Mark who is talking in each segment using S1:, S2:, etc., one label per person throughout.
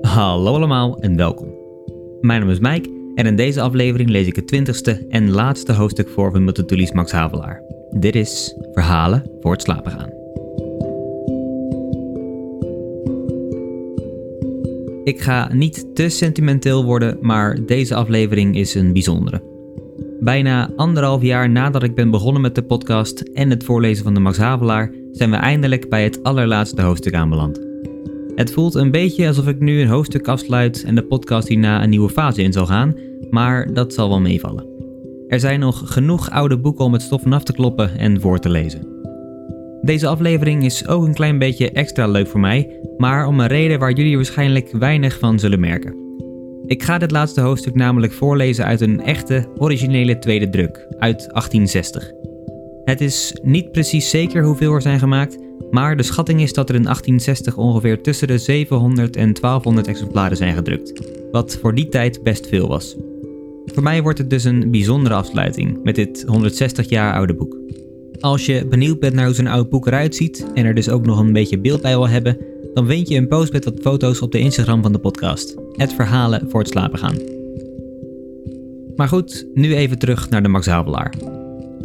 S1: Hallo allemaal en welkom. Mijn naam is Mike en in deze aflevering lees ik het twintigste en laatste hoofdstuk voor van Multatuli's Max Havelaar. Dit is Verhalen voor het slapen gaan. Ik ga niet te sentimenteel worden, maar deze aflevering is een bijzondere. Bijna anderhalf jaar nadat ik ben begonnen met de podcast en het voorlezen van de Max Havelaar, zijn we eindelijk bij het allerlaatste hoofdstuk aanbeland. Het voelt een beetje alsof ik nu een hoofdstuk afsluit en de podcast hierna een nieuwe fase in zal gaan, maar dat zal wel meevallen. Er zijn nog genoeg oude boeken om het stof vanaf te kloppen en voor te lezen. Deze aflevering is ook een klein beetje extra leuk voor mij, maar om een reden waar jullie waarschijnlijk weinig van zullen merken. Ik ga dit laatste hoofdstuk namelijk voorlezen uit een echte, originele tweede druk, uit 1860. Het is niet precies zeker hoeveel er zijn gemaakt, maar de schatting is dat er in 1860 ongeveer tussen de 700 en 1200 exemplaren zijn gedrukt, wat voor die tijd best veel was. Voor mij wordt het dus een bijzondere afsluiting met dit 160 jaar oude boek. Als je benieuwd bent naar hoe zo'n oud boek eruit ziet en er dus ook nog een beetje beeld bij wil hebben, dan vind je een post met wat foto's op de Instagram van de podcast. Het verhalen voor het slapen gaan. Maar goed, nu even terug naar de Max Havelaar.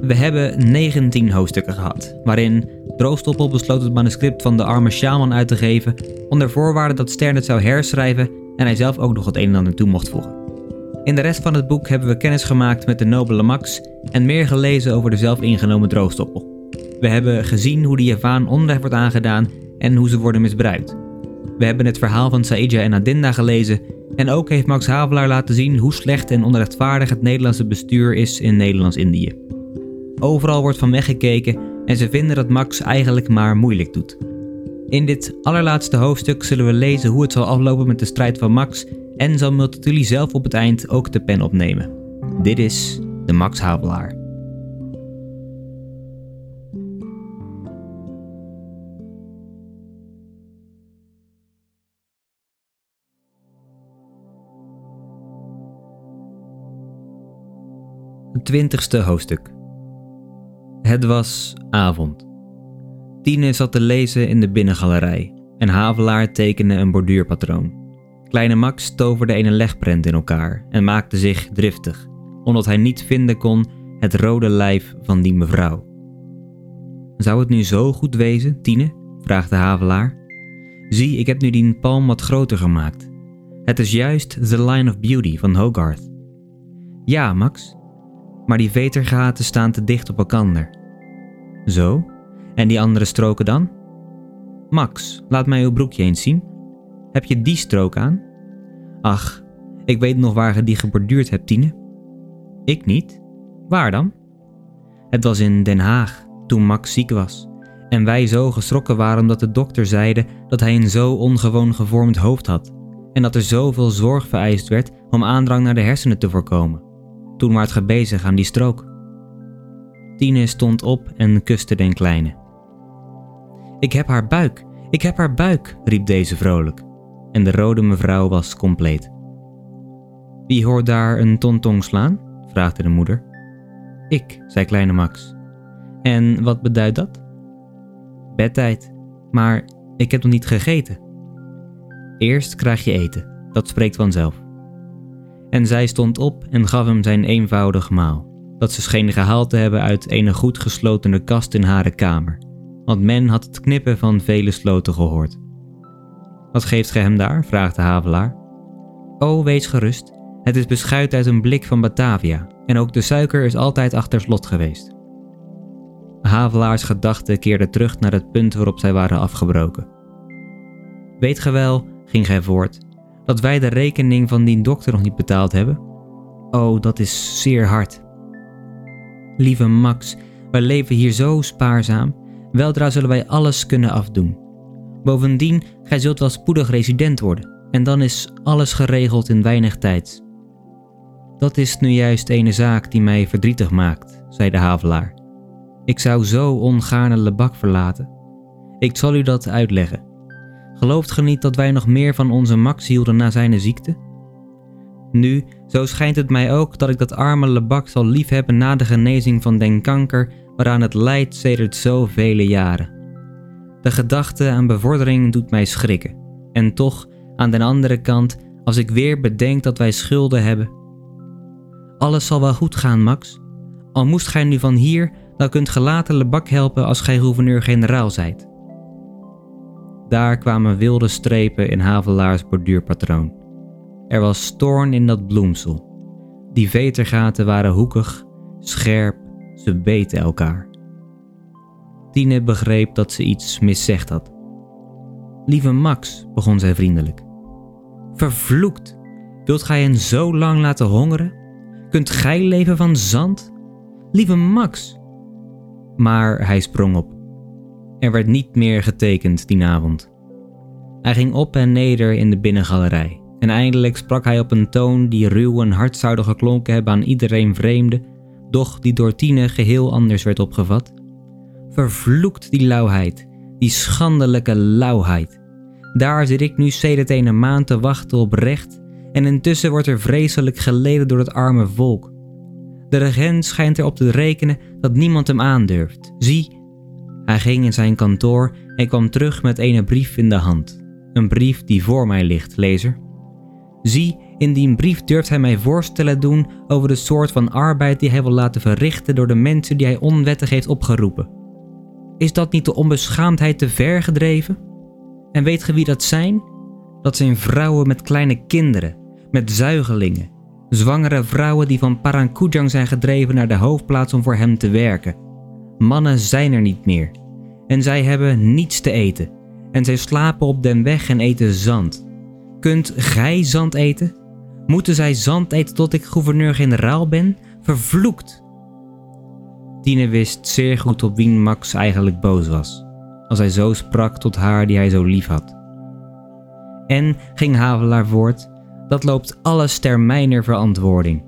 S1: We hebben 19 hoofdstukken gehad, waarin Droogstoppel besloot het manuscript van de arme shaman uit te geven, onder voorwaarde dat Stern het zou herschrijven en hij zelf ook nog het een en ander toe mocht voegen. In de rest van het boek hebben we kennis gemaakt met de nobele Max en meer gelezen over de zelf ingenomen droogstoppel. We hebben gezien hoe de Javaan onrecht wordt aangedaan en hoe ze worden misbruikt. We hebben het verhaal van Saïdja en Adinda gelezen en ook heeft Max Havelaar laten zien hoe slecht en onrechtvaardig het Nederlandse bestuur is in Nederlands-Indië. Overal wordt van weggekeken en ze vinden dat Max eigenlijk maar moeilijk doet. In dit allerlaatste hoofdstuk zullen we lezen hoe het zal aflopen met de strijd van Max en zal Multatuli zelf op het eind ook de pen opnemen. Dit is de Max Havelaar. Twintigste hoofdstuk. Het was avond. Tine zat te lezen in de binnengalerij en Havelaar tekende een borduurpatroon. Kleine Max toverde een legprent in elkaar en maakte zich driftig, omdat hij niet vinden kon het rode lijf van die mevrouw. Zou het nu zo goed wezen, Tine? vraagde Havelaar. Zie, ik heb nu die palm wat groter gemaakt. Het is juist The Line of Beauty van Hogarth. Ja, Max, maar die vetergaten staan te dicht op elkaar. Zo? En die andere stroken dan? Max, laat mij uw broekje eens zien. Heb je die strook aan? Ach, ik weet nog waar je die geborduurd hebt, Tine. Ik niet. Waar dan? Het was in Den Haag, toen Max ziek was. En wij zo geschrokken waren omdat de dokter zeide dat hij een zo ongewoon gevormd hoofd had. En dat er zoveel zorg vereist werd om aandrang naar de hersenen te voorkomen. Toen ge bezig aan die strook. Tine stond op en kuste den kleine. Ik heb haar buik, ik heb haar buik, riep deze vrolijk. En de rode mevrouw was compleet. Wie hoort daar een tontong slaan? vraagde de moeder. Ik, zei kleine Max. En wat beduidt dat? Bedtijd, maar ik heb nog niet gegeten. Eerst krijg je eten, dat spreekt vanzelf. En zij stond op en gaf hem zijn eenvoudig maal, dat ze scheen gehaald te hebben uit een goed geslotene kast in hare kamer, want men had het knippen van vele sloten gehoord. Wat geeft gij hem daar? vraagde Havelaar. O, wees gerust, het is beschuit uit een blik van Batavia, en ook de suiker is altijd achter slot geweest. Havelaars gedachten keerden terug naar het punt waarop zij waren afgebroken. Weet ge wel, ging gij voort, dat wij de rekening van die dokter nog niet betaald hebben? Oh, dat is zeer hard. Lieve Max, wij leven hier zo spaarzaam. Weldra zullen wij alles kunnen afdoen. Bovendien, gij zult wel spoedig resident worden, en dan is alles geregeld in weinig tijd. Dat is nu juist ene zaak die mij verdrietig maakt, zei de havelaar. Ik zou zo ongaarne Lebak verlaten. Ik zal u dat uitleggen. Gelooft ge niet dat wij nog meer van onze Max hielden na zijn ziekte? Nu, zo schijnt het mij ook dat ik dat arme Lebak zal liefhebben na de genezing van den kanker waaraan het lijdt sedert zoveel jaren. De gedachte aan bevordering doet mij schrikken. En toch, aan de andere kant, als ik weer bedenk dat wij schulden hebben. Alles zal wel goed gaan, Max. Al moest gij nu van hier, dan kunt ge later Lebak helpen als gij gouverneur-generaal zijt. Daar kwamen wilde strepen in Havelaars borduurpatroon. Er was stoorn in dat bloemsel. Die vetergaten waren hoekig, scherp, ze beten elkaar. Tine begreep dat ze iets miszegd had. Lieve Max, begon zij vriendelijk. Vervloekt, wilt gij hen zo lang laten hongeren? Kunt gij leven van zand? Lieve Max. Maar hij sprong op. Er werd niet meer getekend die avond. Hij ging op en neder in de binnengalerij en eindelijk sprak hij op een toon die ruw en hard zouden geklonken hebben aan iedereen vreemde, doch die door Tine geheel anders werd opgevat. Vervloekt die lauwheid, die schandelijke lauwheid. Daar zit ik nu sedert een maand te wachten op recht en intussen wordt er vreselijk geleden door het arme volk. De regent schijnt erop te rekenen dat niemand hem aandurft. Zie, hij ging in zijn kantoor en kwam terug met een brief in de hand. Een brief die voor mij ligt, lezer. Zie, in die brief durft hij mij voorstellen doen over de soort van arbeid die hij wil laten verrichten door de mensen die hij onwettig heeft opgeroepen. Is dat niet de onbeschaamdheid te ver gedreven? En weet ge wie dat zijn? Dat zijn vrouwen met kleine kinderen, met zuigelingen, zwangere vrouwen die van Parangkujang zijn gedreven naar de hoofdplaats om voor hem te werken. Mannen zijn er niet meer. En zij hebben niets te eten. En zij slapen op den weg en eten zand. Kunt gij zand eten? Moeten zij zand eten tot ik gouverneur-generaal ben? Vervloekt! Tine wist zeer goed op wie Max eigenlijk boos was, als hij zo sprak tot haar die hij zo lief had. En, ging Havelaar voort, dat loopt alles ter mijner verantwoording.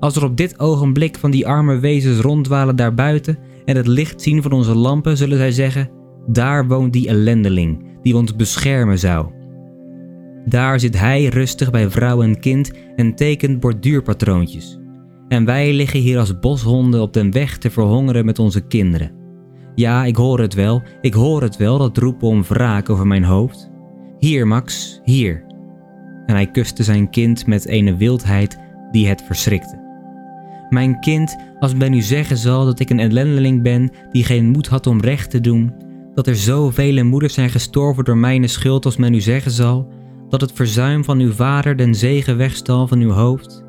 S1: Als er op dit ogenblik van die arme wezens ronddwalen daarbuiten en het licht zien van onze lampen, zullen zij zeggen: Daar woont die ellendeling die ons beschermen zou. Daar zit hij rustig bij vrouw en kind en tekent borduurpatroontjes. En wij liggen hier als boshonden op den weg te verhongeren met onze kinderen. Ja, ik hoor het wel, ik hoor het wel, dat roepen om wraak over mijn hoofd. Hier, Max, hier. En hij kuste zijn kind met een wildheid die het verschrikte. Mijn kind, als men u zeggen zal dat ik een ellendeling ben die geen moed had om recht te doen, dat er zoveel moeders zijn gestorven door mijn schuld als men u zeggen zal, dat het verzuim van uw vader den zegen wegstal van uw hoofd?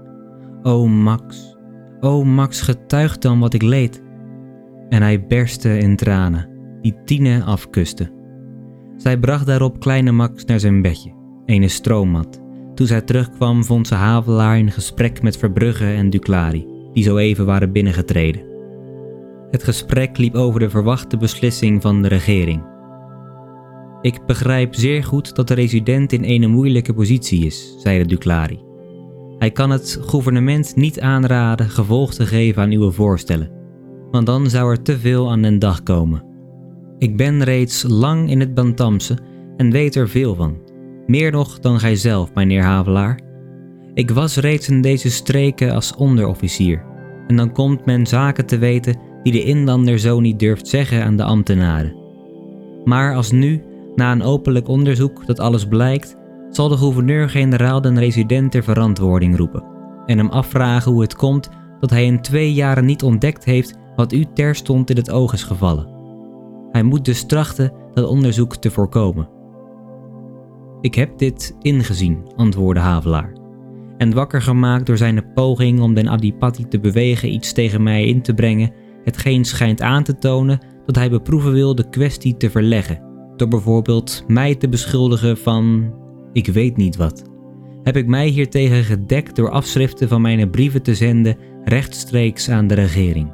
S1: O Max, o Max, getuig dan wat ik leed. En hij berstte in tranen, die Tine afkuste. Zij bracht daarop kleine Max naar zijn bedje, een stroommat. Toen zij terugkwam vond ze Havelaar in gesprek met Verbrugge en Duclari, die zo even waren binnengetreden. Het gesprek liep over de verwachte beslissing van de regering. Ik begrijp zeer goed dat de resident in een moeilijke positie is, zei de Duclari. Hij kan het gouvernement niet aanraden gevolg te geven aan uw voorstellen, want dan zou er te veel aan den dag komen. Ik ben reeds lang in het Bantamse en weet er veel van, meer nog dan gij zelf, mijnheer Havelaar. Ik was reeds in deze streken als onderofficier, en dan komt men zaken te weten die de inlander zo niet durft zeggen aan de ambtenaren. Maar als nu na een openlijk onderzoek dat alles blijkt, zal de gouverneur-generaal de resident ter verantwoording roepen en hem afvragen hoe het komt dat hij in twee jaren niet ontdekt heeft wat u terstond in het oog is gevallen. Hij moet dus trachten dat onderzoek te voorkomen. Ik heb dit ingezien, antwoordde Havelaar, en wakker gemaakt door zijn poging om den Adipati te bewegen iets tegen mij in te brengen, hetgeen schijnt aan te tonen dat hij beproeven wil de kwestie te verleggen door bijvoorbeeld mij te beschuldigen van ik weet niet wat. Heb ik mij hiertegen gedekt door afschriften van mijn brieven te zenden rechtstreeks aan de regering.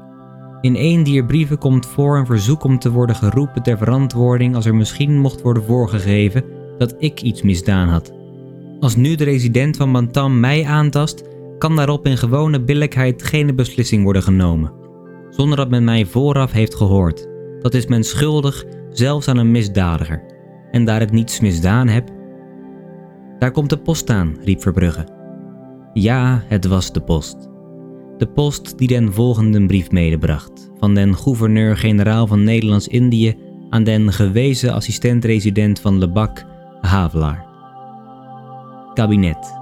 S1: In een dier brieven komt voor een verzoek om te worden geroepen ter verantwoording als er misschien mocht worden voorgegeven dat ik iets misdaan had. Als nu de resident van Bantam mij aantast, kan daarop in gewone billijkheid geen beslissing worden genomen, zonder dat men mij vooraf heeft gehoord. Dat is men schuldig zelfs aan een misdadiger. En daar ik niets misdaan heb. Daar komt de post aan, riep Verbrugge. Ja, het was de post. De post die den volgende brief medebracht, van den gouverneur-generaal van Nederlands-Indië aan den gewezen assistent-resident van Lebak, Havelaar. Kabinet.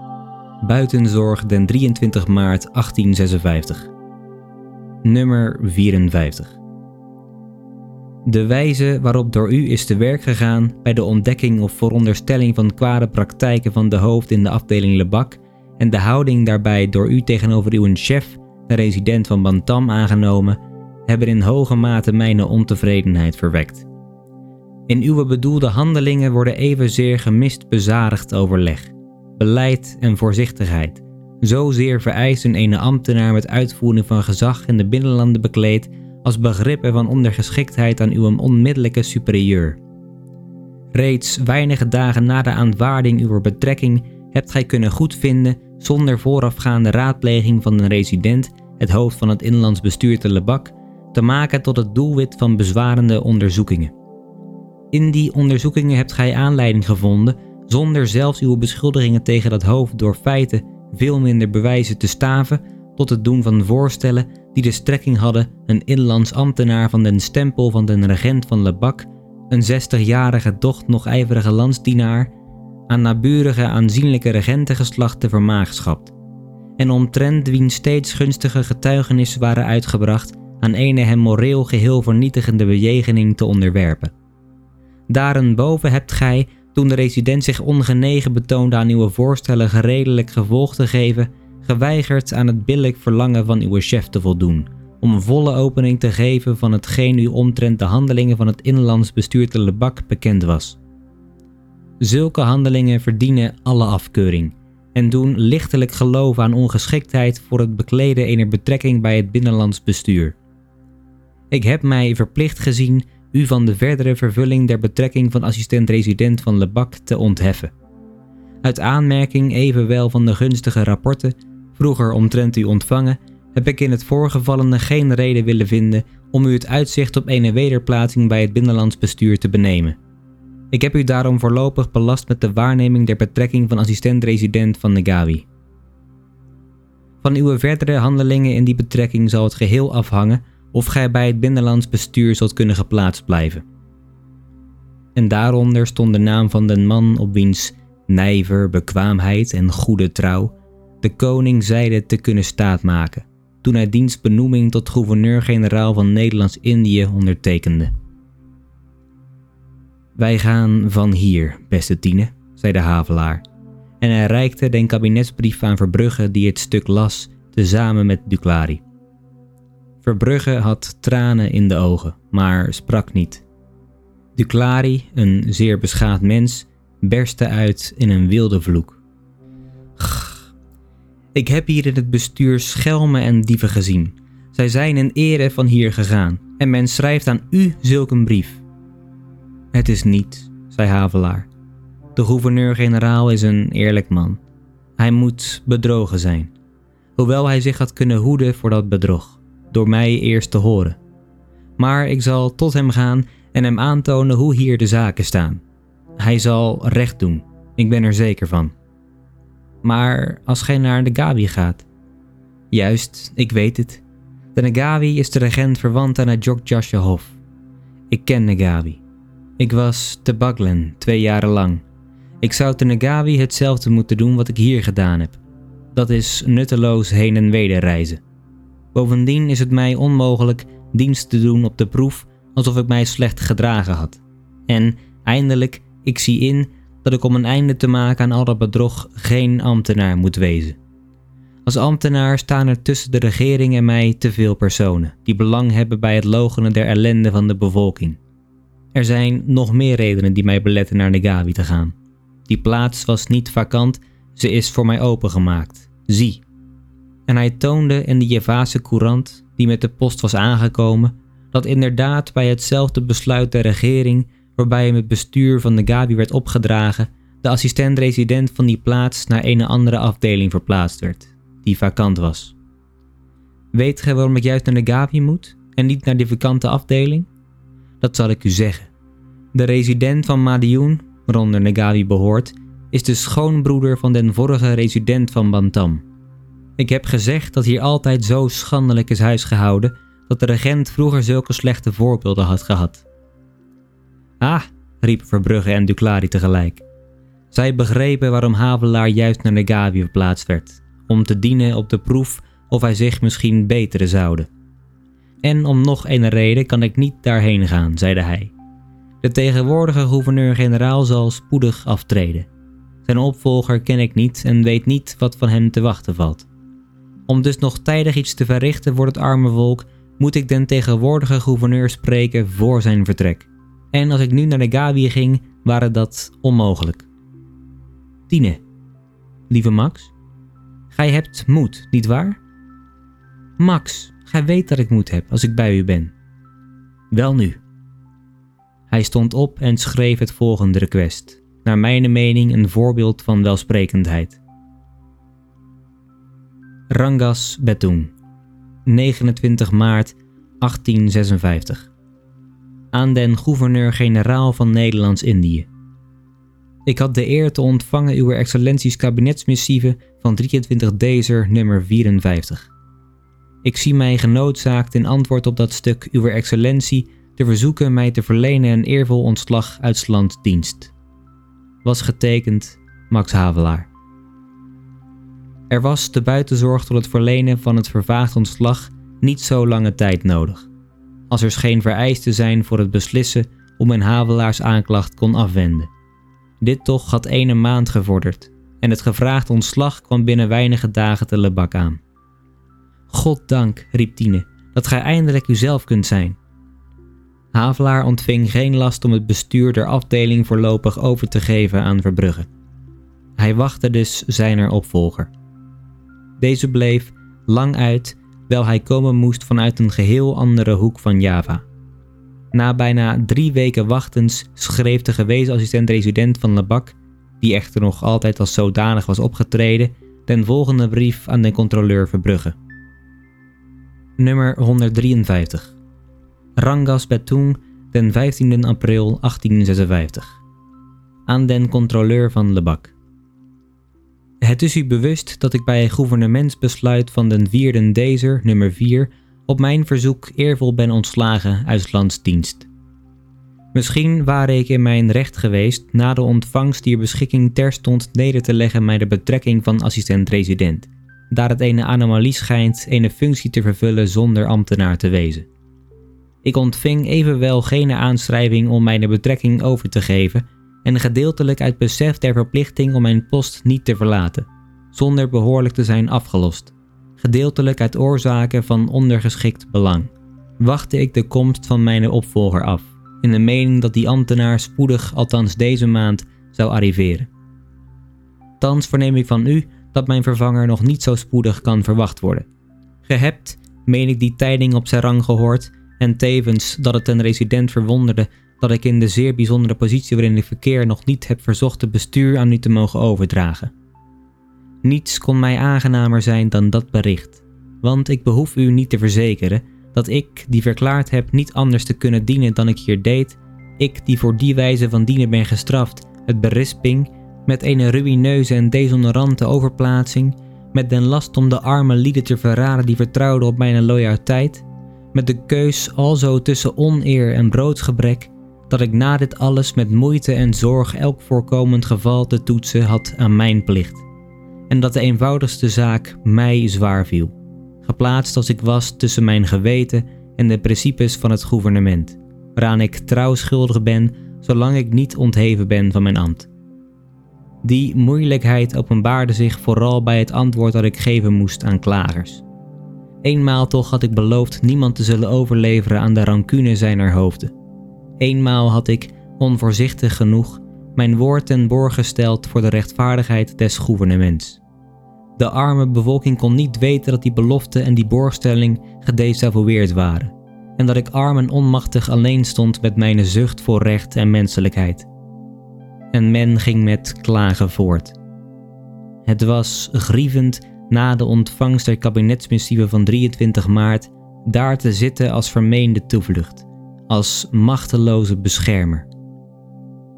S1: Buitenzorg den 23 maart 1856. Nummer 54. De wijze waarop door u is te werk gegaan bij de ontdekking of veronderstelling van kwade praktijken van de hoofd in de afdeling Lebak en de houding daarbij door u tegenover uw chef, de resident van Bantam, aangenomen, hebben in hoge mate mijn ontevredenheid verwekt. In uw bedoelde handelingen worden evenzeer gemist bezadigd overleg, beleid en voorzichtigheid, zozeer vereisen een ambtenaar met uitvoering van gezag in de binnenlanden bekleed als begrippen van ondergeschiktheid aan uw onmiddellijke superieur. Reeds weinige dagen na de aanvaarding uw betrekking hebt gij kunnen goedvinden, zonder voorafgaande raadpleging van een resident, het hoofd van het inlands bestuur te Lebak, te maken tot het doelwit van bezwarende onderzoekingen. In die onderzoekingen hebt gij aanleiding gevonden, zonder zelfs uw beschuldigingen tegen dat hoofd door feiten veel minder bewijzen te staven, tot het doen van voorstellen die de strekking hadden een inlands ambtenaar van den stempel van den regent van Lebak, een zestigjarige doch nog ijverige landsdienaar, aan naburige aanzienlijke regentengeslachten vermaagschapt, en omtrent wiens steeds gunstige getuigenissen waren uitgebracht aan ene hem moreel geheel vernietigende bejegening te onderwerpen. Daarenboven hebt gij, toen de resident zich ongenegen betoonde aan uw voorstellen geredelijk gevolg te geven, geweigerd aan het billijk verlangen van uw chef te voldoen, om een volle opening te geven van hetgeen u omtrent de handelingen van het inlands bestuur te Lebak bekend was. Zulke handelingen verdienen alle afkeuring en doen lichtelijk geloof aan ongeschiktheid voor het bekleden ener betrekking bij het binnenlands bestuur. Ik heb mij verplicht gezien u van de verdere vervulling der betrekking van assistent-resident van Lebak te ontheffen. Uit aanmerking evenwel van de gunstige rapporten vroeger omtrent u ontvangen, heb ik in het voorgevallene geen reden willen vinden om u het uitzicht op een wederplaatsing bij het binnenlands bestuur te benemen. Ik heb u daarom voorlopig belast met de waarneming der betrekking van assistent-resident van Negawi. Van uw verdere handelingen in die betrekking zal het geheel afhangen of gij bij het binnenlands bestuur zult kunnen geplaatst blijven. En daaronder stond de naam van den man op wiens nijver, bekwaamheid en goede trouw de koning zeide te kunnen staatmaken toen hij dienstbenoeming tot gouverneur-generaal van Nederlands-Indië ondertekende. Wij gaan van hier, beste Tine, zei de havelaar, en hij reikte den kabinetsbrief aan Verbrugge die het stuk las, tezamen met Duclari. Verbrugge had tranen in de ogen, maar sprak niet. Duclari, een zeer beschaafd mens, berstte uit in een wilde vloek. Ik heb hier in het bestuur schelmen en dieven gezien. Zij zijn in ere van hier gegaan en men schrijft aan u zulk een brief. Het is niet, zei Havelaar. De gouverneur-generaal is een eerlijk man. Hij moet bedrogen zijn, hoewel hij zich had kunnen hoeden voor dat bedrog, door mij eerst te horen. Maar ik zal tot hem gaan en hem aantonen hoe hier de zaken staan. Hij zal recht doen, ik ben er zeker van. Maar als gij naar de Gabi gaat. Juist, ik weet het. De Nagawi is de regent verwant aan het Jogjasha Hof. Ik ken Nagawi. Ik was te Baglen twee jaren lang. Ik zou te Nagawi hetzelfde moeten doen wat ik hier gedaan heb. Dat is nutteloos heen en weder reizen. Bovendien is het mij onmogelijk dienst te doen op de proef alsof ik mij slecht gedragen had. En eindelijk, ik zie in dat ik om een einde te maken aan al dat bedrog geen ambtenaar moet wezen. Als ambtenaar staan er tussen de regering en mij te veel personen die belang hebben bij het logenen der ellende van de bevolking. Er zijn nog meer redenen die mij beletten naar Negawi te gaan. Die plaats was niet vakant, ze is voor mij opengemaakt. Zie. En hij toonde in de Javase courant, die met de post was aangekomen, dat inderdaad bij hetzelfde besluit der regering waarbij hem het bestuur van de Gabi werd opgedragen, de assistent-resident van die plaats naar een andere afdeling verplaatst werd, die vakant was. Weet gij waarom ik juist naar de Gabi moet en niet naar die vakante afdeling? Dat zal ik u zeggen. De resident van Madioen, waaronder Negawi behoort, is de schoonbroeder van den vorige resident van Bantam. Ik heb gezegd dat hier altijd zo schandelijk is huisgehouden dat de regent vroeger zulke slechte voorbeelden had gehad. Ah, riep Verbrugge en Duclari tegelijk. Zij begrepen waarom Havelaar juist naar Negavi verplaatst werd, om te dienen op de proef of hij zich misschien beteren zouden. En om nog een reden kan ik niet daarheen gaan, zeide hij. De tegenwoordige gouverneur-generaal zal spoedig aftreden. Zijn opvolger ken ik niet en weet niet wat van hem te wachten valt. Om dus nog tijdig iets te verrichten voor het arme volk, moet ik den tegenwoordige gouverneur spreken voor zijn vertrek. En als ik nu naar de Gavi ging, waren dat onmogelijk. Tine, lieve Max, gij hebt moed, niet waar? Max, gij weet dat ik moed heb als ik bij u ben. Wel nu. Hij stond op en schreef het volgende request, naar mijn mening een voorbeeld van welsprekendheid. Rangas Betoeng, 29 maart 1856. Aan den gouverneur-generaal van Nederlands-Indië. Ik had de eer te ontvangen uw excellenties kabinetsmissieve van 23 Dezer nummer 54. Ik zie mij genoodzaakt in antwoord op dat stuk uw excellentie te verzoeken mij te verlenen een eervol ontslag uit dienst. Was getekend Max Havelaar. Er was de buitenzorg tot het verlenen van het vervaagd ontslag niet zo lange tijd nodig, als er geen vereiste zijn voor het beslissen om een Havelaars aanklacht kon afwenden. Dit toch had ene maand gevorderd en het gevraagd ontslag kwam binnen weinige dagen te Lebak aan. God dank, riep Tine, dat gij eindelijk uzelf kunt zijn. Havelaar ontving geen last om het bestuur der afdeling voorlopig over te geven aan Verbrugge. Hij wachtte dus zijner opvolger. Deze bleef lang uit, wel hij komen moest vanuit een geheel andere hoek van Java. Na bijna drie weken wachtens schreef de gewezen assistent-resident van Lebak, die echter nog altijd als zodanig was opgetreden, den volgende brief aan de controleur Verbrugge. Nummer 153 Rangas Betoeng, den 15 april 1856 Aan den controleur van Lebak het is u bewust dat ik bij het gouvernementsbesluit van den 4 Dezer, nummer 4, op mijn verzoek eervol ben ontslagen uit landsdienst. Misschien ware ik in mijn recht geweest na de ontvangst die beschikking terstond neder te leggen mij de betrekking van assistent-resident, daar het een anomalie schijnt een functie te vervullen zonder ambtenaar te wezen. Ik ontving evenwel geen aanschrijving om mij de betrekking over te geven en gedeeltelijk uit besef der verplichting om mijn post niet te verlaten, zonder behoorlijk te zijn afgelost, gedeeltelijk uit oorzaken van ondergeschikt belang, wachtte ik de komst van mijn opvolger af, in de mening dat die ambtenaar spoedig, althans deze maand, zou arriveren. Thans verneem ik van u dat mijn vervanger nog niet zo spoedig kan verwacht worden. Ge hebt, meen ik die tijding op zijn rang gehoord, en tevens dat het een resident verwonderde dat ik in de zeer bijzondere positie waarin ik verkeer nog niet heb verzocht het bestuur aan u te mogen overdragen. Niets kon mij aangenamer zijn dan dat bericht, want ik behoef u niet te verzekeren dat ik, die verklaard heb niet anders te kunnen dienen dan ik hier deed, ik die voor die wijze van dienen ben gestraft, het berisping, met een ruïneuze en deshonorante overplaatsing, met den last om de arme lieden te verraden die vertrouwden op mijn loyaliteit, met de keus alzo tussen oneer en broodsgebrek, dat ik na dit alles met moeite en zorg elk voorkomend geval te toetsen had aan mijn plicht. En dat de eenvoudigste zaak mij zwaar viel, geplaatst als ik was tussen mijn geweten en de principes van het gouvernement, waaraan ik trouw schuldig ben zolang ik niet ontheven ben van mijn ambt. Die moeilijkheid openbaarde zich vooral bij het antwoord dat ik geven moest aan klagers. Eenmaal toch had ik beloofd niemand te zullen overleveren aan de rancune zijner hoofden. Eenmaal had ik, onvoorzichtig genoeg, mijn woord ten borg gesteld voor de rechtvaardigheid des gouvernements. De arme bevolking kon niet weten dat die belofte en die borgstelling gedesavoueerd waren, en dat ik arm en onmachtig alleen stond met mijn zucht voor recht en menselijkheid. En men ging met klagen voort. Het was grievend na de ontvangst der kabinetsmissieve van 23 maart daar te zitten als vermeende toevlucht als machteloze beschermer.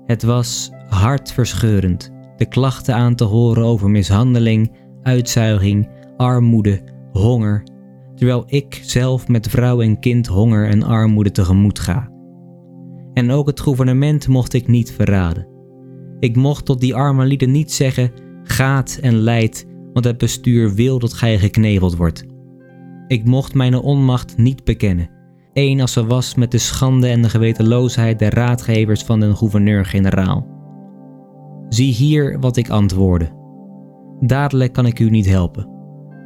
S1: Het was hartverscheurend de klachten aan te horen over mishandeling, uitzuiging, armoede, honger, terwijl ik zelf met vrouw en kind honger en armoede tegemoet ga. En ook het gouvernement mocht ik niet verraden. Ik mocht tot die arme lieden niet zeggen: gaat en leid, want het bestuur wil dat gij gekneveld wordt. Ik mocht mijn onmacht niet bekennen, één als ze was met de schande en de gewetenloosheid der raadgevers van den gouverneur-generaal. Zie hier wat ik antwoordde. Dadelijk kan ik u niet helpen,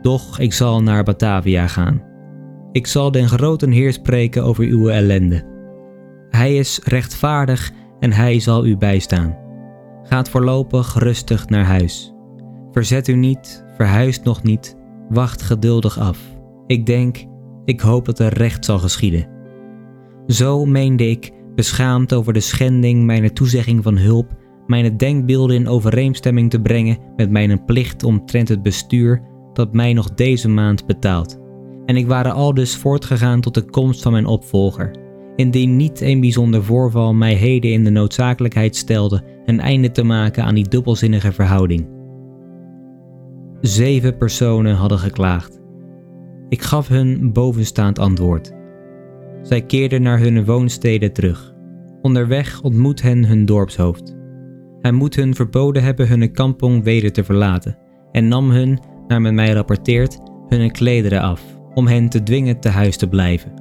S1: doch ik zal naar Batavia gaan. Ik zal den groten Heer spreken over uw ellende. Hij is rechtvaardig en hij zal u bijstaan. Gaat voorlopig rustig naar huis. Verzet u niet, verhuist nog niet, wacht geduldig af. Ik denk, ik hoop dat er recht zal geschieden. Zo meende ik, beschaamd over de schending mijn toezegging van hulp, mijn denkbeelden in overeenstemming te brengen met mijn plicht omtrent het bestuur dat mij nog deze maand betaalt. En ik waren al dus voortgegaan tot de komst van mijn opvolger, indien niet een bijzonder voorval mij heden in de noodzakelijkheid stelde een einde te maken aan die dubbelzinnige verhouding. Zeven personen hadden geklaagd. Ik gaf hun bovenstaand antwoord. Zij keerden naar hun woonsteden terug. Onderweg ontmoet hen hun dorpshoofd. Hij moet hun verboden hebben hun kampong weder te verlaten en nam hun, naar men mij rapporteert, hun klederen af om hen te dwingen te huis te blijven.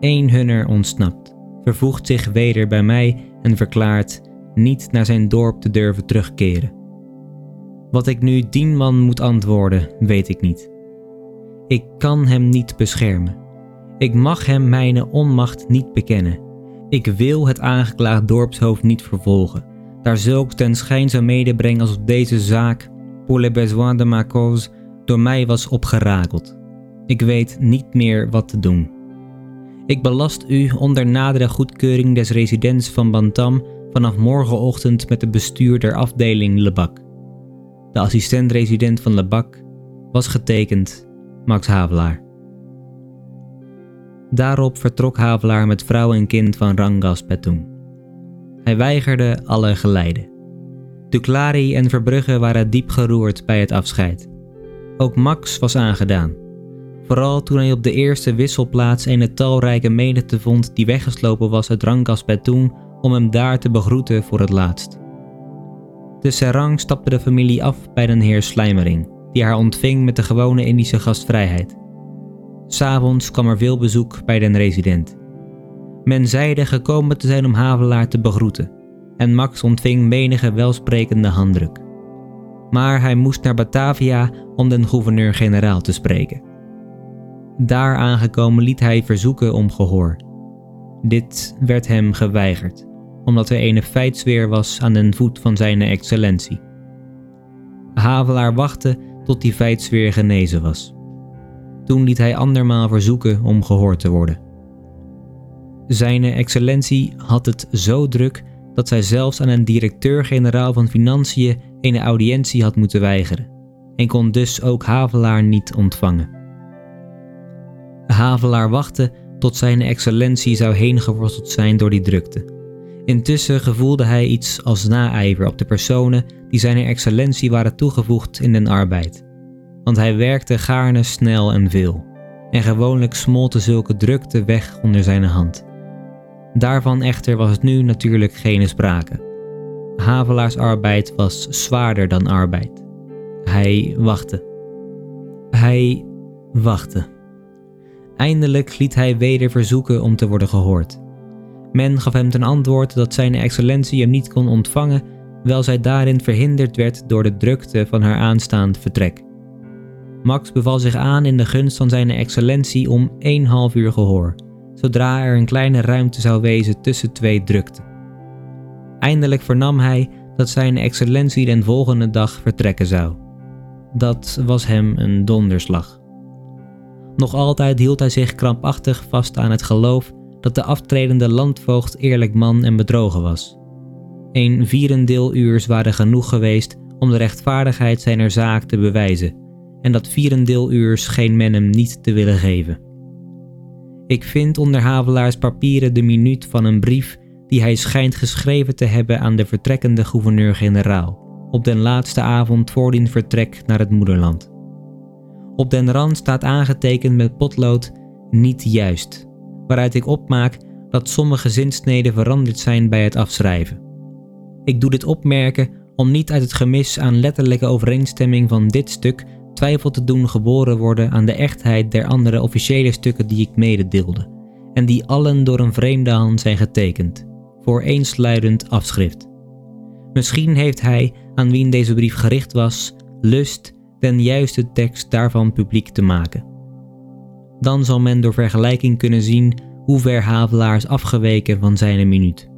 S1: Eén hunner ontsnapt, vervoegt zich weder bij mij en verklaart niet naar zijn dorp te durven terugkeren. Wat ik nu dien man moet antwoorden, weet ik niet. Ik kan hem niet beschermen. Ik mag hem mijn onmacht niet bekennen. Ik wil het aangeklaagd dorpshoofd niet vervolgen, daar zulks ten schijn zou medebrengen alsof deze zaak, pour les besoins de ma cause, door mij was opgerakeld. Ik weet niet meer wat te doen. Ik belast u onder nadere goedkeuring des residents van Bantam vanaf morgenochtend met het bestuur der afdeling Lebak. De assistent-resident van Lebak was getekend Max Havelaar. Daarop vertrok Havelaar met vrouw en kind van Rangas Petoen. Hij weigerde alle geleiden. Duclari en Verbrugge waren diep geroerd bij het afscheid. Ook Max was aangedaan. Vooral toen hij op de eerste wisselplaats een talrijke menigte vond die weggeslopen was uit Rangas Petoen om hem daar te begroeten voor het laatst. De serang stapte de familie af bij den heer Slijmering, die haar ontving met de gewone Indische gastvrijheid. S'avonds kwam er veel bezoek bij den resident. Men zeide gekomen te zijn om Havelaar te begroeten, en Max ontving menige welsprekende handdruk. Maar hij moest naar Batavia om den gouverneur-generaal te spreken. Daar aangekomen liet hij verzoeken om gehoor. Dit werd hem geweigerd omdat er een feitsweer was aan den voet van zijn excellentie. Havelaar wachtte tot die feitsweer genezen was. Toen liet hij andermaal verzoeken om gehoord te worden. Zijn excellentie had het zo druk dat zij zelfs aan een directeur-generaal van Financiën een audiëntie had moeten weigeren en kon dus ook Havelaar niet ontvangen. Havelaar wachtte tot zijn excellentie zou heen geworsteld zijn door die drukte Intussen gevoelde hij iets als naijver op de personen die zijn excellentie waren toegevoegd in den arbeid. Want hij werkte gaarne snel en veel, en gewoonlijk smolten zulke drukte weg onder zijn hand. Daarvan echter was het nu natuurlijk geen sprake. Havelaars arbeid was zwaarder dan arbeid. Hij wachtte. Hij wachtte. Eindelijk liet hij weder verzoeken om te worden gehoord. Men gaf hem ten antwoord dat zijn excellentie hem niet kon ontvangen, wel zij daarin verhinderd werd door de drukte van haar aanstaand vertrek. Max beval zich aan in de gunst van zijn excellentie om één half uur gehoor, zodra er een kleine ruimte zou wezen tussen twee drukten. Eindelijk vernam hij dat zijn excellentie den volgende dag vertrekken zou. Dat was hem een donderslag. Nog altijd hield hij zich krampachtig vast aan het geloof dat de aftredende landvoogd eerlijk man en bedrogen was. Een vierendeeluurs waren genoeg geweest om de rechtvaardigheid zijner zaak te bewijzen, en dat vierendeeluurs scheen men hem niet te willen geven. Ik vind onder Havelaars papieren de minuut van een brief die hij schijnt geschreven te hebben aan de vertrekkende gouverneur-generaal op den laatste avond voor die vertrek naar het moederland. Op den rand staat aangetekend met potlood niet juist waaruit ik opmaak dat sommige zinsneden veranderd zijn bij het afschrijven. Ik doe dit opmerken om niet uit het gemis aan letterlijke overeenstemming van dit stuk twijfel te doen geboren worden aan de echtheid der andere officiële stukken die ik mededeelde, en die allen door een vreemde hand zijn getekend, voor eensluidend afschrift. Misschien heeft hij, aan wien deze brief gericht was, lust den juiste tekst daarvan publiek te maken. Dan zal men door vergelijking kunnen zien hoe ver Havelaar is afgeweken van zijn minuut.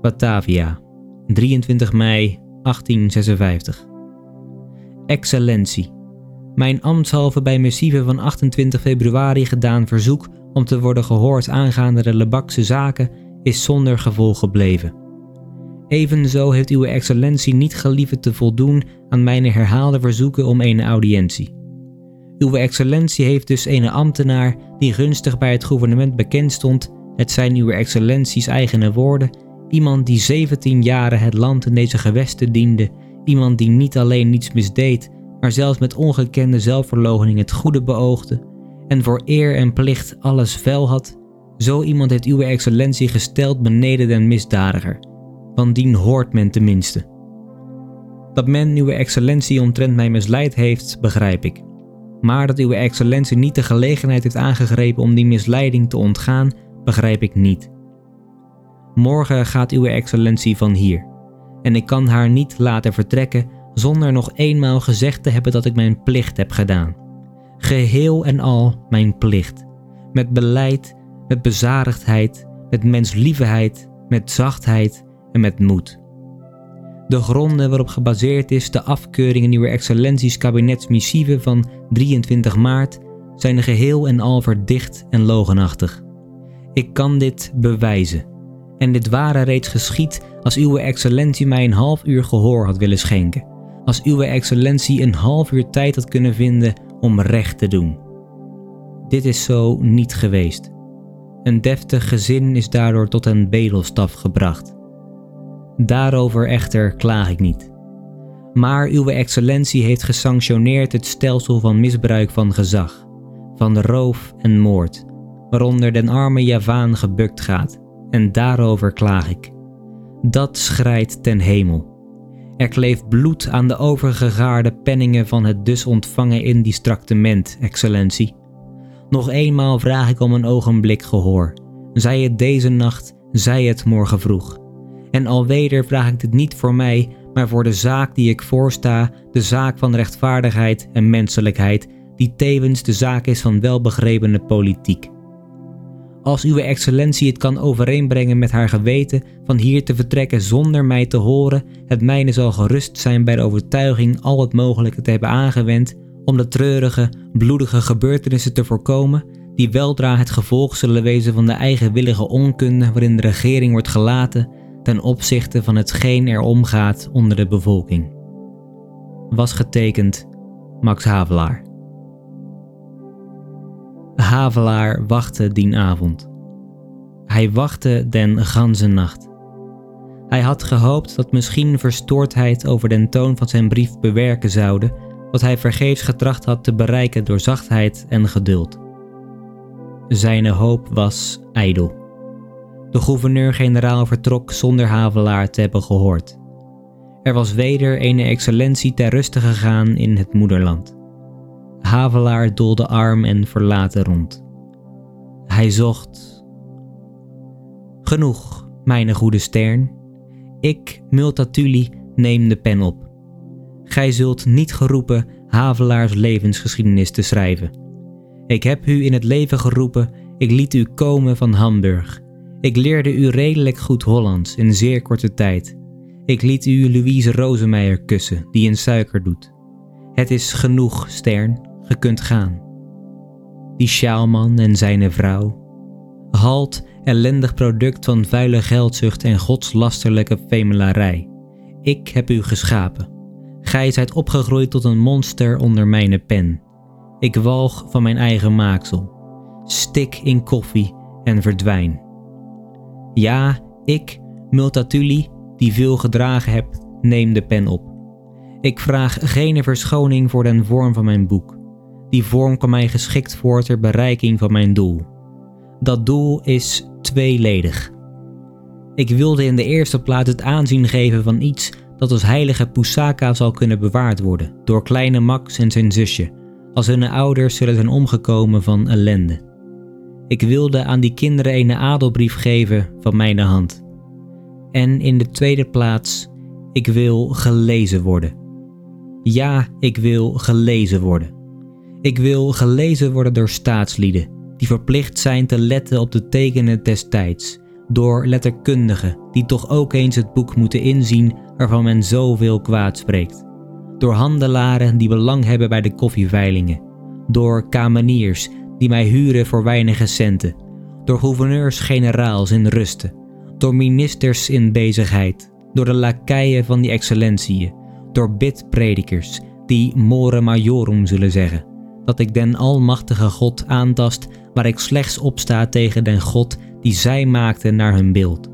S1: Batavia, 23 mei 1856. Excellentie. Mijn ambtshalve bij missieve van 28 februari gedaan verzoek om te worden gehoord aangaande de Lebakse zaken is zonder gevolg gebleven. Evenzo heeft uw excellentie niet gelieven te voldoen aan mijn herhaalde verzoeken om een audiëntie. Uw excellentie heeft dus een ambtenaar die gunstig bij het gouvernement bekend stond, het zijn uw excellenties eigene woorden, iemand die 17 jaren het land in deze gewesten diende, iemand die niet alleen niets misdeed, maar zelfs met ongekende zelfverloochening het goede beoogde. En voor eer en plicht alles vuil had, zo iemand heeft uw excellentie gesteld beneden den misdadiger. Van dien hoort men tenminste. Dat men uw excellentie omtrent mij misleid heeft, begrijp ik maar dat uw excellentie niet de gelegenheid heeft aangegrepen om die misleiding te ontgaan, begrijp ik niet. Morgen gaat uw excellentie van hier, en ik kan haar niet laten vertrekken zonder nog eenmaal gezegd te hebben dat ik mijn plicht heb gedaan. Geheel en al mijn plicht. Met beleid, met bezadigdheid, met menslievigheid, met zachtheid en met moed. De gronden waarop gebaseerd is de afkeuring in uw excellenties kabinetsmissieve van 23 maart zijn geheel en al verdicht en logenachtig. Ik kan dit bewijzen. En dit ware reeds geschied als uw excellentie mij een half uur gehoor had willen schenken. Als uw excellentie een half uur tijd had kunnen vinden om recht te doen. Dit is zo niet geweest. Een deftig gezin is daardoor tot een bedelstaf gebracht. Daarover echter klaag ik niet. Maar uw excellentie heeft gesanctioneerd het stelsel van misbruik van gezag, van roof en moord, waaronder den arme Javaan gebukt gaat, en daarover klaag ik. Dat schrijdt ten hemel. Er kleeft bloed aan de overgegaarde penningen van het dus ontvangen indistractement, excellentie. Nog eenmaal vraag ik om een ogenblik gehoor, zij het deze nacht, zij het morgen vroeg. En alweder vraag ik dit niet voor mij, maar voor de zaak die ik voorsta, de zaak van rechtvaardigheid en menselijkheid, die tevens de zaak is van welbegrepene politiek. Als uw excellentie het kan overeenbrengen met haar geweten van hier te vertrekken zonder mij te horen, het mijne zal gerust zijn bij de overtuiging al het mogelijke te hebben aangewend om de treurige, bloedige gebeurtenissen te voorkomen, die weldra het gevolg zullen wezen van de eigenwillige onkunde waarin de regering wordt gelaten ten opzichte van hetgeen er omgaat onder de bevolking. Was getekend Max Havelaar. Havelaar wachtte dien avond. Hij wachtte den ganse nacht. Hij had gehoopt dat misschien verstoordheid over den toon van zijn brief bewerken zouden, wat hij vergeefs getracht had te bereiken door zachtheid en geduld. Zijne hoop was ijdel. De gouverneur-generaal vertrok zonder Havelaar te hebben gehoord. Er was weder een excellentie ter ruste gegaan in het moederland. Havelaar doolde arm en verlaten rond. Hij zocht. Genoeg, mijn goede Stern. Ik, Multatuli, neem de pen op. Gij zult niet geroepen Havelaars levensgeschiedenis te schrijven. Ik heb u in het leven geroepen, ik liet u komen van Hamburg ik leerde u redelijk goed Hollands in zeer korte tijd. Ik liet u Louise Rosemeijer kussen, die in suiker doet. Het is genoeg, Stern, ge kunt gaan. Die sjaalman en zijn vrouw. Halt, ellendig product van vuile geldzucht en godslasterlijke femelarij. Ik heb u geschapen. Gij zijt opgegroeid tot een monster onder mijn pen. Ik walg van mijn eigen maaksel. Stik in koffie en verdwijn. Ja, ik, Multatuli, die veel gedragen heb, neem de pen op. Ik vraag geen verschoning voor den vorm van mijn boek. Die vorm kan mij geschikt voor ter bereiking van mijn doel. Dat doel is tweeledig. Ik wilde in de eerste plaats het aanzien geven van iets dat als heilige Pusaka zal kunnen bewaard worden door kleine Max en zijn zusje, als hun ouders zullen zijn omgekomen van ellende. Ik wilde aan die kinderen een adelbrief geven van mijn hand. En in de tweede plaats, ik wil gelezen worden. Ja, ik wil gelezen worden. Ik wil gelezen worden door staatslieden, die verplicht zijn te letten op de tekenen des tijds, door letterkundigen, die toch ook eens het boek moeten inzien waarvan men zoveel kwaad spreekt, door handelaren die belang hebben bij de koffieveilingen, door kameniers die mij huren voor weinige centen, door gouverneurs-generaals in rusten, door ministers in bezigheid, door de lakeien van die excellentieën, door bidpredikers die more majorum zullen zeggen, dat ik den almachtige God aantast waar ik slechts opsta tegen den God die zij maakten naar hun beeld.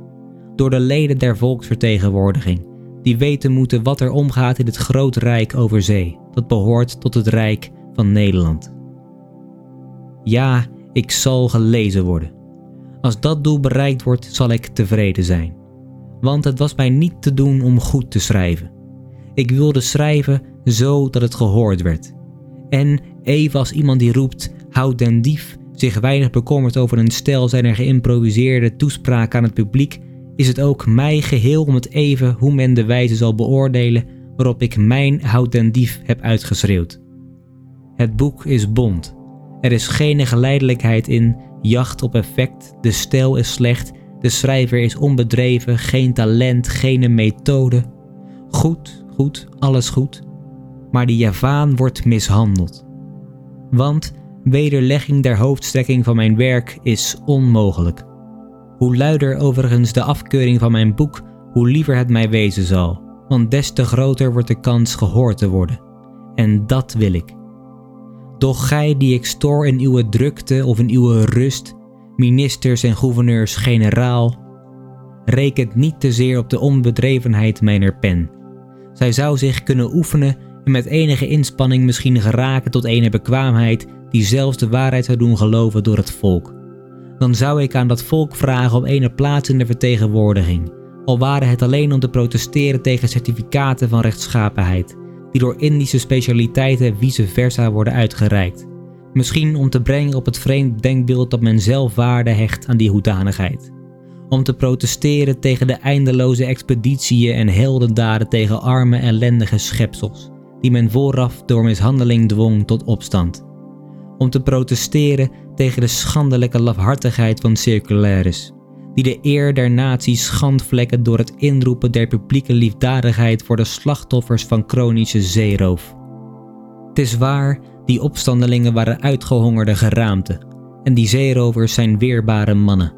S1: Door de leden der volksvertegenwoordiging, die weten moeten wat er omgaat in het groot rijk over zee, dat behoort tot het rijk van Nederland. Ja, ik zal gelezen worden. Als dat doel bereikt wordt, zal ik tevreden zijn. Want het was mij niet te doen om goed te schrijven. Ik wilde schrijven zo dat het gehoord werd. En even als iemand die roept, houd den dief, zich weinig bekommert over een stel zijn geïmproviseerde toespraak aan het publiek, is het ook mij geheel om het even hoe men de wijze zal beoordelen waarop ik mijn houd den dief heb uitgeschreeuwd. Het boek is bond. Er is geen geleidelijkheid in, jacht op effect, de stijl is slecht, de schrijver is onbedreven, geen talent, geen methode. Goed, goed, alles goed. Maar die Javaan wordt mishandeld. Want wederlegging der hoofdstrekking van mijn werk is onmogelijk. Hoe luider overigens de afkeuring van mijn boek, hoe liever het mij wezen zal, want des te groter wordt de kans gehoord te worden. En dat wil ik. Doch gij die ik stoor in uw drukte of in uw rust, ministers en gouverneurs-generaal, rekent niet te zeer op de onbedrevenheid mijner pen. Zij zou zich kunnen oefenen en met enige inspanning misschien geraken tot ene bekwaamheid die zelfs de waarheid zou doen geloven door het volk. Dan zou ik aan dat volk vragen om ene plaats in de vertegenwoordiging, al ware het alleen om te protesteren tegen certificaten van rechtschapenheid, die door Indische specialiteiten vice versa worden uitgereikt. Misschien om te brengen op het vreemd denkbeeld dat men zelf waarde hecht aan die hoedanigheid. Om te protesteren tegen de eindeloze expeditieën en heldendaden tegen arme ellendige schepsels, die men vooraf door mishandeling dwong tot opstand om te protesteren tegen de schandelijke lafhartigheid van circularis, die de eer der naties schandvlekken door het inroepen der publieke liefdadigheid voor de slachtoffers van chronische zeeroof. Het is waar, die opstandelingen waren uitgehongerde geraamte, en die zeerovers zijn weerbare mannen.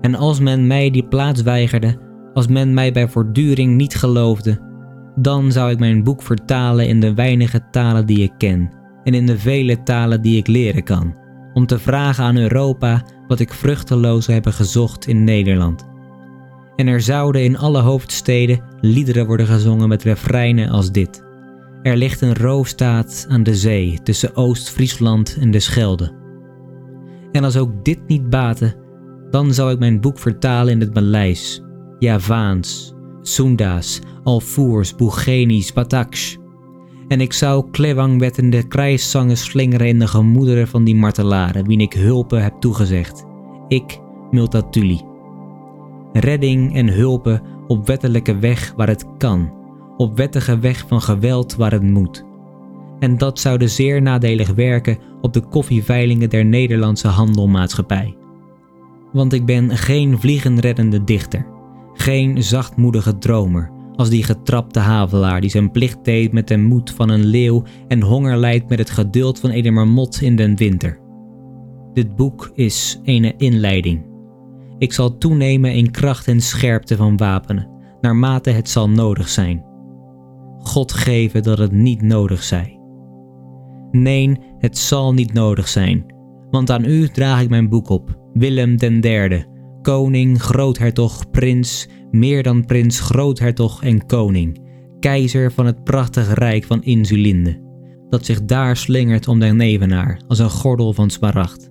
S1: En als men mij die plaats weigerde, als men mij bij voortduring niet geloofde, dan zou ik mijn boek vertalen in de weinige talen die ik ken en in de vele talen die ik leren kan, om te vragen aan Europa wat ik vruchteloos heb gezocht in Nederland. En er zouden in alle hoofdsteden liederen worden gezongen met refreinen als dit. Er ligt een roofstaat aan de zee tussen Oost-Friesland en de Schelde. En als ook dit niet baatte, dan zou ik mijn boek vertalen in het Maleis, Javaans, Soenda's, Alfoers, Boegenisch, Bataksh, en ik zou klewangwettende krijszangen slingeren in de gemoederen van die martelaren, wien ik hulpen heb toegezegd. Ik, Multatuli. Redding en hulpen op wettelijke weg waar het kan, op wettige weg van geweld waar het moet. En dat zou zeer nadelig werken op de koffieveilingen der Nederlandse handelmaatschappij. Want ik ben geen vliegenreddende dichter, geen zachtmoedige dromer, als die getrapte havelaar die zijn plicht deed met de moed van een leeuw en honger lijdt met het geduld van een marmot in den winter. Dit boek is een inleiding. Ik zal toenemen in kracht en scherpte van wapenen, naarmate het zal nodig zijn. God geven dat het niet nodig zij. Nee, het zal niet nodig zijn, want aan u draag ik mijn boek op, Willem den derde, koning, groothertog, prins, meer dan prins, groothertog en koning, keizer van het prachtige rijk van Insulinde, dat zich daar slingert om den nevenaar als een gordel van smaragd.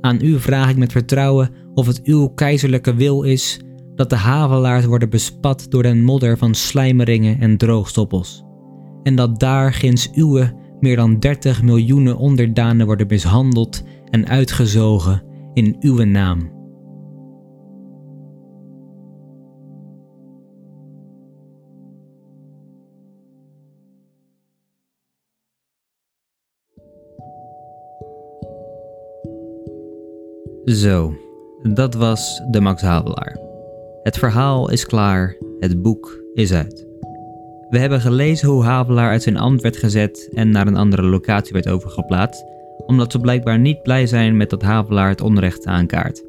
S1: Aan u vraag ik met vertrouwen of het uw keizerlijke wil is dat de havelaars worden bespat door den modder van slijmeringen en droogstoppels. En dat daar ginds uwe meer dan 30 miljoenen onderdanen worden mishandeld en uitgezogen in uw naam. Zo, dat was de Max Havelaar. Het verhaal is klaar, het boek is uit. We hebben gelezen hoe Havelaar uit zijn ambt werd gezet en naar een andere locatie werd overgeplaatst, omdat ze blijkbaar niet blij zijn met dat Havelaar het onrecht aankaart.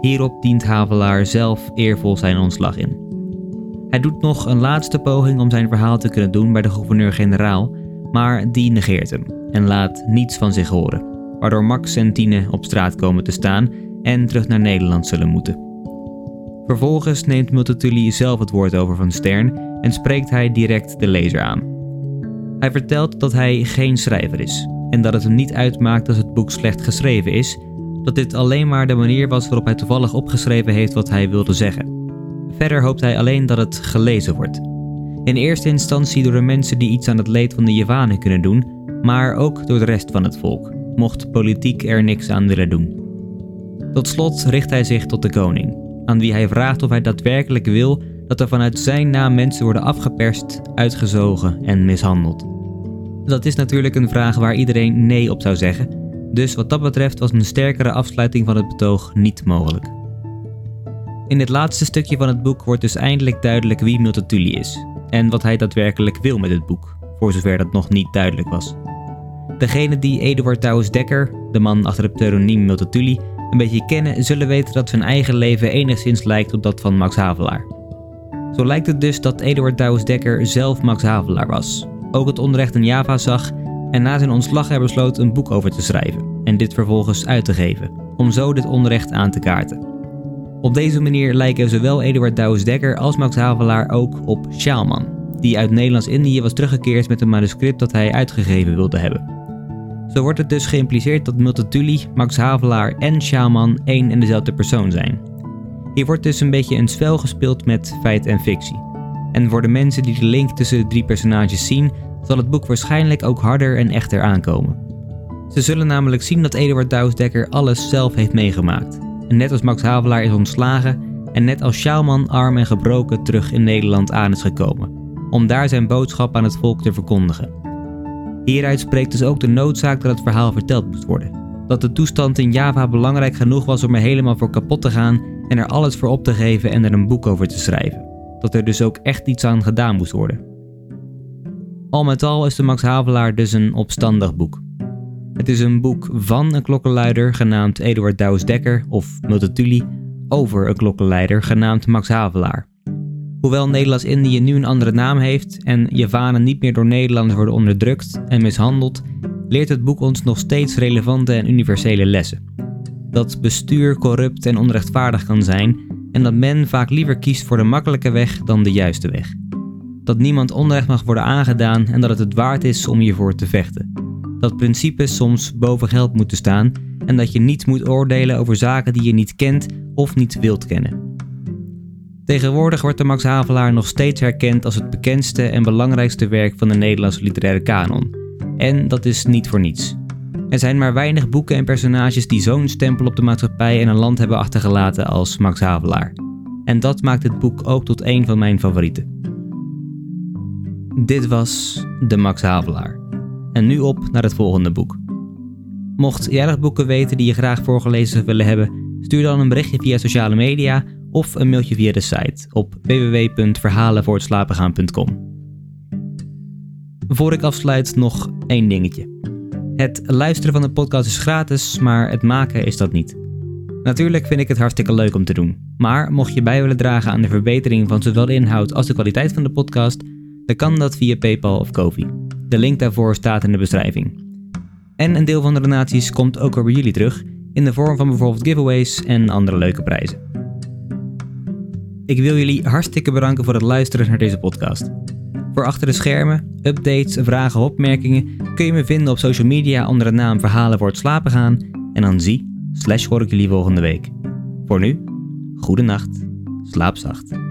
S1: Hierop dient Havelaar zelf eervol zijn ontslag in. Hij doet nog een laatste poging om zijn verhaal te kunnen doen bij de gouverneur-generaal, maar die negeert hem en laat niets van zich horen, waardoor Max en Tine op straat komen te staan en terug naar Nederland zullen moeten. Vervolgens neemt Multatuli zelf het woord over van Stern en spreekt hij direct de lezer aan. Hij vertelt dat hij geen schrijver is en dat het hem niet uitmaakt als het boek slecht geschreven is, dat dit alleen maar de manier was waarop hij toevallig opgeschreven heeft wat hij wilde zeggen. Verder hoopt hij alleen dat het gelezen wordt. In eerste instantie door de mensen die iets aan het leed van de Javanen kunnen doen, maar ook door de rest van het volk, mocht politiek er niks aan willen doen. Tot slot richt hij zich tot de koning, aan wie hij vraagt of hij daadwerkelijk wil dat er vanuit zijn naam mensen worden afgeperst, uitgezogen en mishandeld. Dat is natuurlijk een vraag waar iedereen nee op zou zeggen, dus wat dat betreft was een sterkere afsluiting van het betoog niet mogelijk. In het laatste stukje van het boek wordt dus eindelijk duidelijk wie Multatuli is en wat hij daadwerkelijk wil met het boek, voor zover dat nog niet duidelijk was. Degene die Eduard Douwes Dekker, de man achter het pseudoniem Multatuli, een beetje kennen, zullen weten dat zijn eigen leven enigszins lijkt op dat van Max Havelaar. Zo lijkt het dus dat Eduard Douwes Dekker zelf Max Havelaar was, ook het onrecht in Java zag en na zijn ontslag er besloot een boek over te schrijven en dit vervolgens uit te geven, om zo dit onrecht aan te kaarten. Op deze manier lijken zowel Eduard Douwes Dekker als Max Havelaar ook op Sjaalman, die uit Nederlands-Indië was teruggekeerd met een manuscript dat hij uitgegeven wilde hebben. Zo wordt het dus geïmpliceerd dat Multatuli, Max Havelaar en Sjaalman één en dezelfde persoon zijn. Hier wordt dus een beetje een spel gespeeld met feit en fictie. En voor de mensen die de link tussen de drie personages zien, zal het boek waarschijnlijk ook harder en echter aankomen. Ze zullen namelijk zien dat Eduard Douwsdekker alles zelf heeft meegemaakt. En net als Max Havelaar is ontslagen en net als Sjaalman arm en gebroken terug in Nederland aan is gekomen, om daar zijn boodschap aan het volk te verkondigen. Hieruit spreekt dus ook de noodzaak dat het verhaal verteld moest worden. Dat de toestand in Java belangrijk genoeg was om er helemaal voor kapot te gaan en er alles voor op te geven en er een boek over te schrijven. Dat er dus ook echt iets aan gedaan moest worden. Al met al is de Max Havelaar dus een opstandig boek. Het is een boek van een klokkenluider genaamd Eduard Douws Dekker of Multatuli over een klokkenleider genaamd Max Havelaar. Hoewel Nederlands-Indië nu een andere naam heeft en Javanen niet meer door Nederlanders worden onderdrukt en mishandeld, leert het boek ons nog steeds relevante en universele lessen. Dat bestuur corrupt en onrechtvaardig kan zijn en dat men vaak liever kiest voor de makkelijke weg dan de juiste weg. Dat niemand onrecht mag worden aangedaan en dat het het waard is om hiervoor te vechten. Dat principes soms boven geld moeten staan en dat je niet moet oordelen over zaken die je niet kent of niet wilt kennen. Tegenwoordig wordt de Max Havelaar nog steeds herkend als het bekendste en belangrijkste werk van de Nederlandse literaire kanon. En dat is niet voor niets. Er zijn maar weinig boeken en personages die zo'n stempel op de maatschappij en een land hebben achtergelaten als Max Havelaar. En dat maakt het boek ook tot een van mijn favorieten. Dit was De Max Havelaar. En nu op naar het volgende boek. Mocht jij nog boeken weten die je graag voorgelezen willen hebben, stuur dan een berichtje via sociale media of een mailtje via de site op www.verhalenvoorhetslapengaan.com. Voor ik afsluit nog één dingetje. Het luisteren van de podcast is gratis, maar het maken is dat niet. Natuurlijk vind ik het hartstikke leuk om te doen, maar mocht je bij willen dragen aan de verbetering van zowel de inhoud als de kwaliteit van de podcast, dan kan dat via PayPal of Kofi. De link daarvoor staat in de beschrijving. En een deel van de donaties komt ook weer bij jullie terug, in de vorm van bijvoorbeeld giveaways en andere leuke prijzen. Ik wil jullie hartstikke bedanken voor het luisteren naar deze podcast. Voor achter de schermen, updates, vragen opmerkingen kun je me vinden op social media onder de naam Verhalen voor het slapen gaan. En dan zie, slash hoor ik jullie volgende week. Voor nu, goede nacht, slaap zacht.